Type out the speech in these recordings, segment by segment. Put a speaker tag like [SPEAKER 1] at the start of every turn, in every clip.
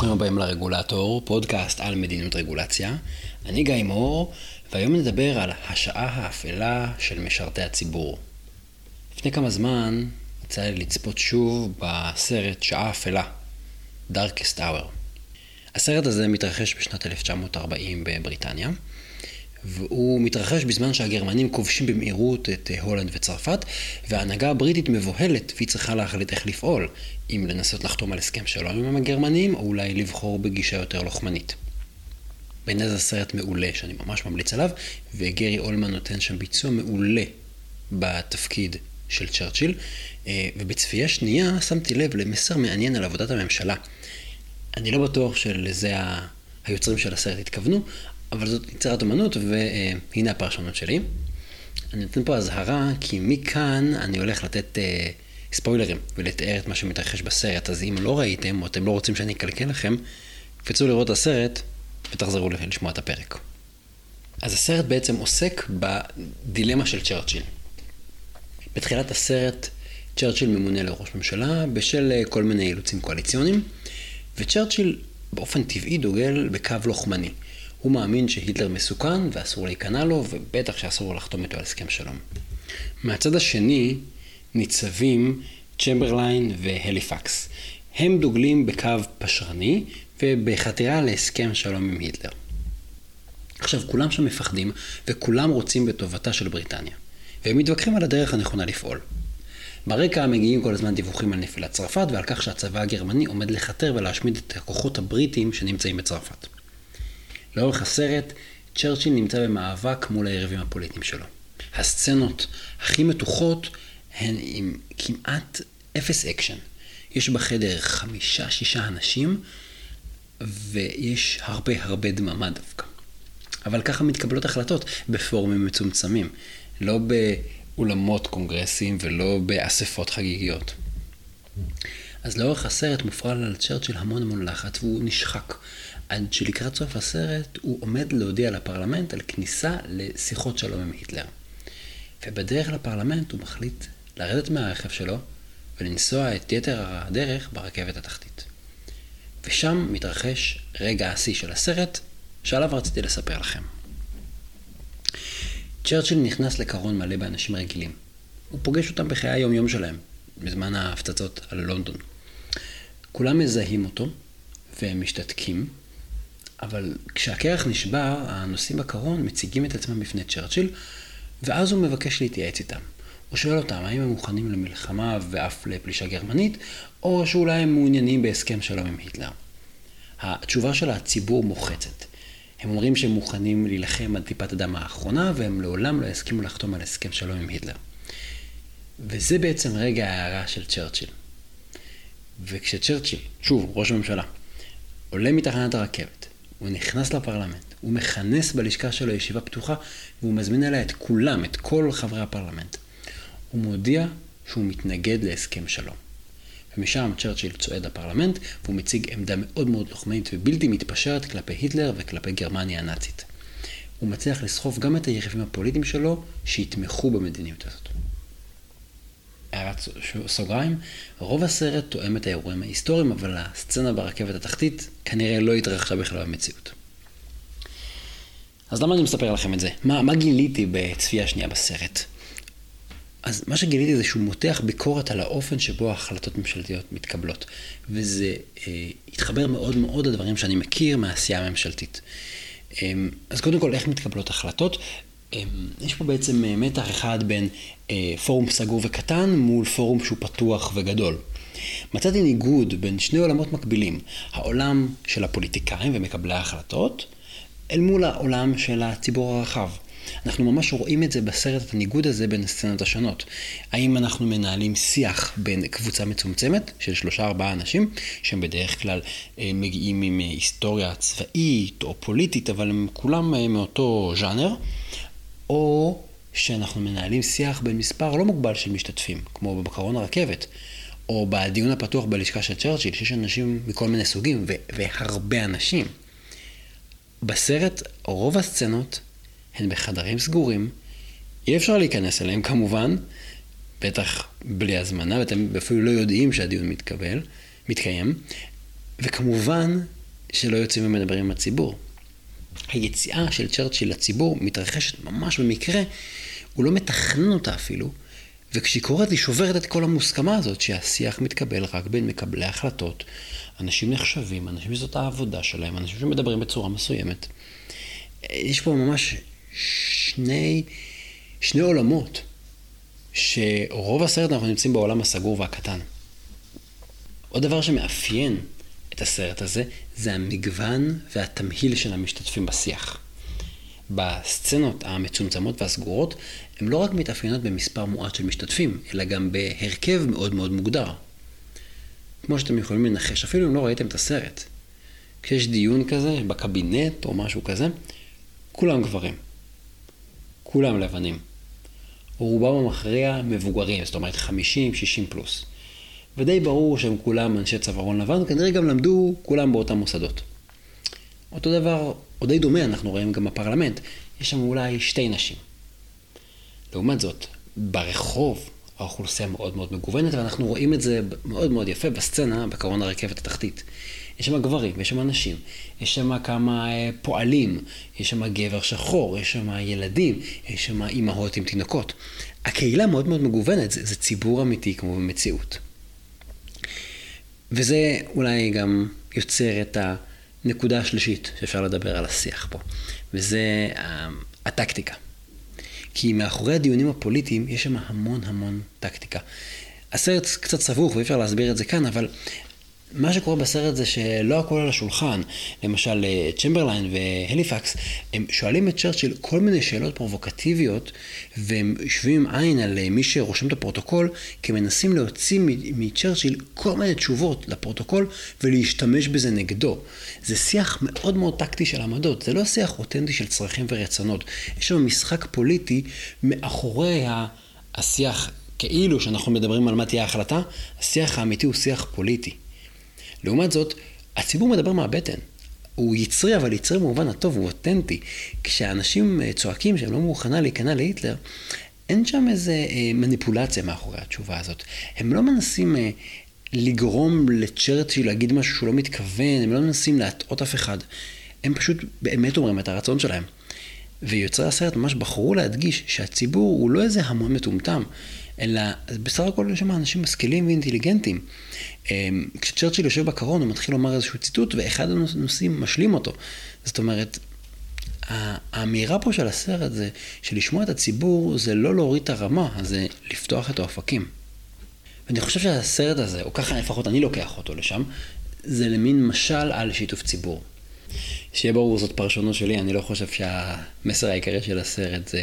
[SPEAKER 1] ברוכים הבאים לרגולטור, פודקאסט על מדיניות רגולציה. אני גיא מור, והיום נדבר על השעה האפלה של משרתי הציבור. לפני כמה זמן יצא לי לצפות שוב בסרט שעה אפלה, Darkest Hour. הסרט הזה מתרחש בשנת 1940 בבריטניה, והוא מתרחש בזמן שהגרמנים כובשים במהירות את הולנד וצרפת, וההנהגה הבריטית מבוהלת והיא צריכה להחליט איך לפעול, אם לנסות לחתום על הסכם שלום עם הגרמנים, או אולי לבחור בגישה יותר לוחמנית. בעיניי זה סרט מעולה שאני ממש ממליץ עליו, וגרי אולמן נותן שם ביצוע מעולה בתפקיד של צ'רצ'יל, אה, ובצפייה שנייה שמתי לב למסר מעניין על עבודת הממשלה. אני לא בטוח שלזה היוצרים של הסרט התכוונו, אבל זאת יצירת אמנות, והנה הפרשנות שלי. אני נותן פה אזהרה, כי מכאן אני הולך לתת אה, ספוילרים ולתאר את מה שמתרחש בסרט, אז אם לא ראיתם, או אתם לא רוצים שאני אקלקל לכם, קפצו לראות את הסרט ותחזרו לשמוע את הפרק. אז הסרט בעצם עוסק בדילמה של צ'רצ'יל. בתחילת הסרט צ'רצ'יל ממונה לראש ממשלה בשל אה, כל מיני אילוצים קואליציוניים, וצ'רצ'יל באופן טבעי דוגל בקו לוחמני. הוא מאמין שהיטלר מסוכן ואסור להיכנע לו, ובטח שאסור לחתום איתו על הסכם שלום. מהצד השני ניצבים צ'מברליין והליפקס. הם דוגלים בקו פשרני ובחתירה להסכם שלום עם היטלר. עכשיו, כולם שם מפחדים, וכולם רוצים בטובתה של בריטניה. והם מתווכחים על הדרך הנכונה לפעול. ברקע מגיעים כל הזמן דיווחים על נפילת צרפת ועל כך שהצבא הגרמני עומד לכתר ולהשמיד את הכוחות הבריטים שנמצאים בצרפת. לאורך הסרט, צ'רצ'יל נמצא במאבק מול היריבים הפוליטיים שלו. הסצנות הכי מתוחות הן עם כמעט אפס אקשן. יש בחדר חמישה-שישה אנשים, ויש הרבה הרבה דממה דווקא. אבל ככה מתקבלות החלטות בפורומים מצומצמים, לא באולמות קונגרסים ולא באספות חגיגיות. אז לאורך הסרט מופעל על צ'רצ'יל המון המון לחץ והוא נשחק. עד שלקראת סוף הסרט הוא עומד להודיע לפרלמנט על כניסה לשיחות שלום עם היטלר. ובדרך לפרלמנט הוא מחליט לרדת מהרכב שלו ולנסוע את יתר הדרך ברכבת התחתית. ושם מתרחש רגע השיא של הסרט, שעליו רציתי לספר לכם. צ'רצ'יל נכנס לקרון מלא באנשים רגילים. הוא פוגש אותם בחיי היום-יום שלהם, בזמן ההפצצות על לונדון. כולם מזהים אותו, והם משתתקים, אבל כשהקרח נשבר, הנוסעים בקרון מציגים את עצמם בפני צ'רצ'יל, ואז הוא מבקש להתייעץ איתם. הוא שואל אותם האם הם מוכנים למלחמה ואף לפלישה גרמנית, או שאולי הם מעוניינים בהסכם שלום עם היטלר. התשובה של הציבור מוחצת. הם אומרים שהם מוכנים להילחם עד טיפת הדם האחרונה, והם לעולם לא יסכימו לחתום על הסכם שלום עם היטלר. וזה בעצם רגע ההערה של צ'רצ'יל. וכשצ'רצ'יל, שוב, ראש הממשלה, עולה מתחנת הרכבת, הוא נכנס לפרלמנט, הוא מכנס בלשכה שלו ישיבה פתוחה, והוא מזמין אליה את כולם, את כל חברי הפרלמנט. הוא מודיע שהוא מתנגד להסכם שלום. ומשם צ'רצ'יל צועד לפרלמנט, והוא מציג עמדה מאוד מאוד לוחמנית ובלתי מתפשרת כלפי היטלר וכלפי גרמניה הנאצית. הוא מצליח לסחוב גם את היריבים הפוליטיים שלו, שיתמכו במדיניות הזאת. הערת סוגריים, רוב הסרט תואם את האירועים ההיסטוריים, אבל הסצנה ברכבת התחתית כנראה לא התרחשה בכלל במציאות. אז למה אני מספר לכם את זה? מה, מה גיליתי בצפייה שנייה בסרט? אז מה שגיליתי זה שהוא מותח ביקורת על האופן שבו החלטות ממשלתיות מתקבלות. וזה אה, התחבר מאוד מאוד לדברים שאני מכיר מהעשייה הממשלתית. אה, אז קודם כל, איך מתקבלות החלטות? אה, יש פה בעצם אה, מתח אחד בין אה, פורום סגור וקטן מול פורום שהוא פתוח וגדול. מצאתי ניגוד בין שני עולמות מקבילים, העולם של הפוליטיקאים ומקבלי ההחלטות, אל מול העולם של הציבור הרחב. אנחנו ממש רואים את זה בסרט, את הניגוד הזה בין הסצנות השונות. האם אנחנו מנהלים שיח בין קבוצה מצומצמת של שלושה ארבעה אנשים, שהם בדרך כלל אה, מגיעים עם היסטוריה צבאית או פוליטית, אבל הם כולם מאותו ז'אנר, או שאנחנו מנהלים שיח בין מספר לא מוגבל של משתתפים, כמו בקרון הרכבת. או בדיון הפתוח בלשכה של צ'רצ'יל, שיש אנשים מכל מיני סוגים, והרבה אנשים. בסרט, רוב הסצנות הן בחדרים סגורים, אי אפשר להיכנס אליהם כמובן, בטח בלי הזמנה, ואתם אפילו לא יודעים שהדיון מתקבל, מתקיים, וכמובן שלא יוצאים ומדברים עם הציבור. היציאה של צ'רצ'יל לציבור מתרחשת ממש במקרה, הוא לא מתכנן אותה אפילו, וכשהיא קורית היא שוברת את כל המוסכמה הזאת שהשיח מתקבל רק בין מקבלי החלטות. אנשים נחשבים, אנשים שזאת העבודה שלהם, אנשים שמדברים בצורה מסוימת. יש פה ממש שני, שני עולמות, שרוב הסרט אנחנו נמצאים בעולם הסגור והקטן. עוד דבר שמאפיין את הסרט הזה, זה המגוון והתמהיל של המשתתפים בשיח. בסצנות המצומצמות והסגורות, הן לא רק מתאפיינות במספר מועט של משתתפים, אלא גם בהרכב מאוד מאוד מוגדר. כמו שאתם יכולים לנחש, אפילו אם לא ראיתם את הסרט. כשיש דיון כזה, בקבינט או משהו כזה, כולם גברים. כולם לבנים. רובם המכריע מבוגרים, זאת אומרת 50-60 פלוס. ודי ברור שהם כולם אנשי צווארון לבן, כנראה גם למדו כולם באותם מוסדות. אותו דבר, או די דומה, אנחנו רואים גם בפרלמנט, יש שם אולי שתי נשים. לעומת זאת, ברחוב האוכלוסייה מאוד מאוד מגוונת, ואנחנו רואים את זה מאוד מאוד יפה בסצנה, בקרון הרכבת התחתית. יש שם גברים, יש שם נשים, יש שם כמה אה, פועלים, יש שם גבר שחור, יש שם ילדים, יש שם אימהות עם תינוקות. הקהילה מאוד מאוד מגוונת, זה, זה ציבור אמיתי כמו במציאות. וזה אולי גם יוצר את הנקודה השלישית שאפשר לדבר על השיח פה, וזה אה, הטקטיקה. כי מאחורי הדיונים הפוליטיים יש שם המון המון טקטיקה. הסרט קצת סבוך ואי אפשר להסביר את זה כאן, אבל מה שקורה בסרט זה שלא הכל על השולחן. למשל, אה, צ'מברליין והליפקס, הם שואלים את צ'רצ'יל כל מיני שאלות פרובוקטיביות, והם יושבים עם עין על אה, מי שרושם את הפרוטוקול, כי מנסים להוציא מצ'רצ'יל כל מיני תשובות לפרוטוקול ולהשתמש בזה נגדו. זה שיח מאוד מאוד טקטי של עמדות, זה לא שיח אותנטי של צרכים ורצונות. יש שם משחק פוליטי מאחורי השיח. כאילו שאנחנו מדברים על מה תהיה ההחלטה, השיח האמיתי הוא שיח פוליטי. לעומת זאת, הציבור מדבר מהבטן. הוא יצרי, אבל יצרי במובן הטוב, הוא אותנטי. כשאנשים אה, צועקים שהם לא מוכנה להיכנע להיטלר, אין שם איזה אה, מניפולציה מאחורי התשובה הזאת. הם לא מנסים אה, לגרום לצ'רצ'יל להגיד משהו שהוא לא מתכוון, הם לא מנסים להטעות אף אחד. הם פשוט באמת אומרים את הרצון שלהם. ויוצרי הסרט ממש בחרו להדגיש שהציבור הוא לא איזה המון מטומטם, אלא בסך הכל יש שם אנשים משכילים ואינטליגנטים. אמ, כשצ'רצ'יל יושב בקרון הוא מתחיל לומר איזשהו ציטוט ואחד הנושאים משלים אותו. זאת אומרת, האמירה פה של הסרט זה שלשמוע את הציבור זה לא להוריד את הרמה, זה לפתוח את האופקים. ואני חושב שהסרט הזה, או ככה לפחות אני לוקח אותו לשם, זה למין משל על שיתוף ציבור. שיהיה ברור, זאת פרשנות שלי, אני לא חושב שהמסר העיקרי של הסרט זה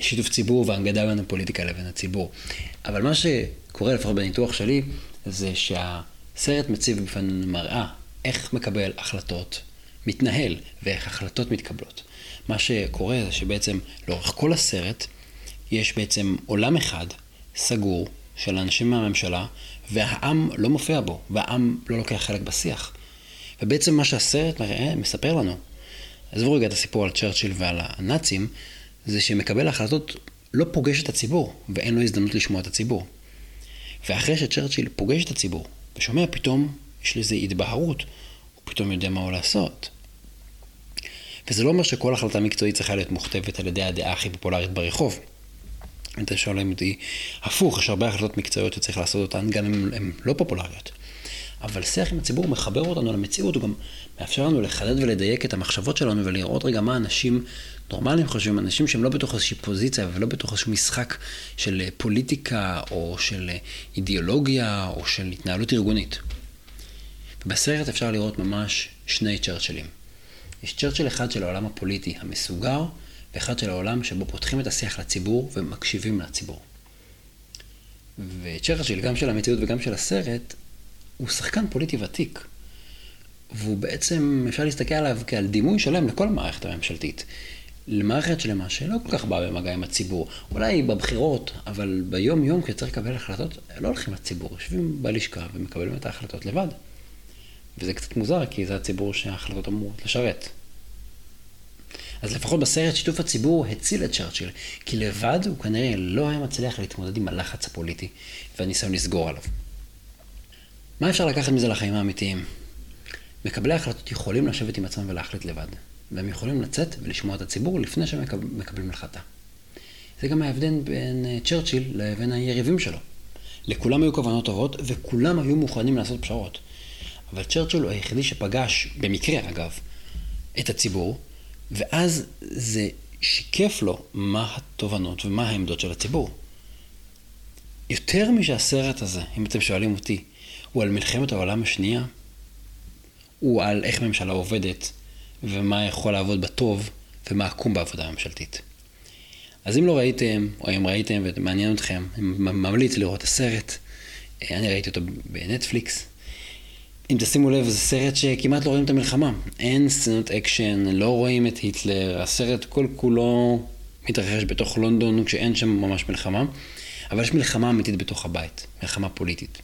[SPEAKER 1] שיתוף ציבור והנגדה בין הפוליטיקה לבין הציבור. אבל מה שקורה, לפחות בניתוח שלי, זה שהסרט מציב בפנינו מראה איך מקבל החלטות מתנהל ואיך החלטות מתקבלות. מה שקורה זה שבעצם לאורך כל הסרט יש בעצם עולם אחד סגור של אנשים מהממשלה והעם לא מופיע בו והעם לא לוקח חלק בשיח. ובעצם מה שהסרט מראה, מספר לנו, עזבו רגע את הסיפור על צ'רצ'יל ועל הנאצים, זה שמקבל ההחלטות לא פוגש את הציבור ואין לו הזדמנות לשמוע את הציבור. ואחרי שצ'רצ'יל פוגש את הציבור ושומע, פתאום יש לזה התבהרות, הוא פתאום יודע מה הוא לעשות. וזה לא אומר שכל החלטה מקצועית צריכה להיות מוכתבת על ידי הדעה הכי פופולרית ברחוב. אתה שואל אם אותי הפוך, יש הרבה החלטות מקצועיות שצריך לעשות אותן, גם אם הן לא פופולריות. אבל שיח עם הציבור מחבר אותנו למציאות, הוא גם מאפשר לנו לחדד ולדייק את המחשבות שלנו ולראות רגע מה אנשים נורמליים חושבים, אנשים שהם לא בתוך איזושהי פוזיציה ולא בתוך איזשהו משחק של אה, פוליטיקה או של אה, אידיאולוגיה או של התנהלות ארגונית. בסרט אפשר לראות ממש שני צ'רצ'לים. יש צ'רצ'ל אחד של העולם הפוליטי המסוגר, ואחד של העולם שבו פותחים את השיח לציבור ומקשיבים לציבור. וצ'רצ'יל, גם של המציאות וגם של הסרט, הוא שחקן פוליטי ותיק. והוא בעצם, אפשר להסתכל עליו כעל דימוי שלם לכל המערכת הממשלתית. למערכת שלמה שלא כל כך באה במגע עם הציבור. אולי בבחירות, אבל ביום-יום כשצריך לקבל החלטות, לא הולכים לציבור, יושבים בלשכה ומקבלים את ההחלטות לבד. וזה קצת מוזר, כי זה הציבור שההחלטות אמורות לשרת. אז לפחות בסרט שיתוף הציבור הציל את צ'רצ'יל, כי לבד הוא כנראה לא היה מצליח להתמודד עם הלחץ הפוליטי והניסיון לסגור עליו. מה אפשר לקחת מזה לחיים האמיתיים? מקבלי ההחלטות יכולים לשבת עם עצמם ולהחליט לבד. והם יכולים לצאת ולשמוע את הציבור לפני שהם מקבלים החלטה. זה גם ההבדל בין אה, צ'רצ'יל לבין היריבים שלו. לכולם היו כוונות טובות, וכולם היו מוכנים לעשות פשרות. אבל צ'רצ'יל הוא היחידי שפגש, במקרה אגב, את הציבור, ואז זה שיקף לו מה התובנות ומה העמדות של הציבור. יותר משהסרט הזה, אם אתם שואלים אותי, הוא על מלחמת העולם השנייה, הוא על איך ממשלה עובדת, ומה יכול לעבוד בטוב, ומה עקום בעבודה הממשלתית. אז אם לא ראיתם, או אם ראיתם ומעניין אתכם, אני ממליץ לראות את הסרט. אני ראיתי אותו בנטפליקס. אם תשימו לב, זה סרט שכמעט לא רואים את המלחמה. אין סצנות אקשן, לא רואים את היטלר, הסרט כל כולו מתרחש בתוך לונדון כשאין שם ממש מלחמה, אבל יש מלחמה אמיתית בתוך הבית, מלחמה פוליטית.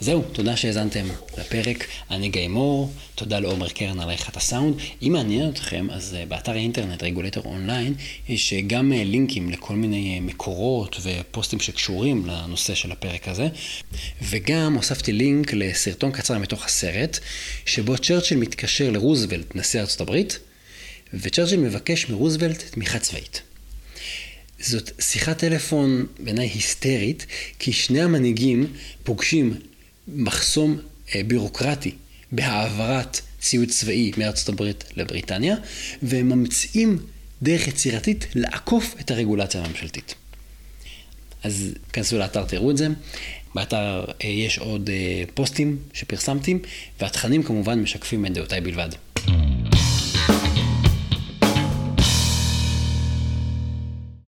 [SPEAKER 1] זהו, תודה שהאזנתם לפרק. אני גיא מור, תודה לעומר קרן על עריכת הסאונד. אם מעניין אתכם, אז אה, באתר האינטרנט, רגולטור אונליין, יש אה, גם אה, לינקים לכל מיני מקורות ופוסטים שקשורים לנושא של הפרק הזה. וגם הוספתי לינק לסרטון קצר מתוך הסרט, שבו צ'רצ'יל מתקשר לרוזוולט, נשיא ארצות הברית, וצ'רצ'יל מבקש מרוזוולט תמיכה צבאית. זאת שיחת טלפון בעיניי היסטרית, כי שני המנהיגים פוגשים מחסום אה, בירוקרטי בהעברת ציוד צבאי מארצות הברית לבריטניה, והם ממציאים דרך יצירתית לעקוף את הרגולציה הממשלתית. אז כנסו לאתר, תראו את זה. באתר אה, יש עוד אה, פוסטים שפרסמתי, והתכנים כמובן משקפים את דעותיי בלבד.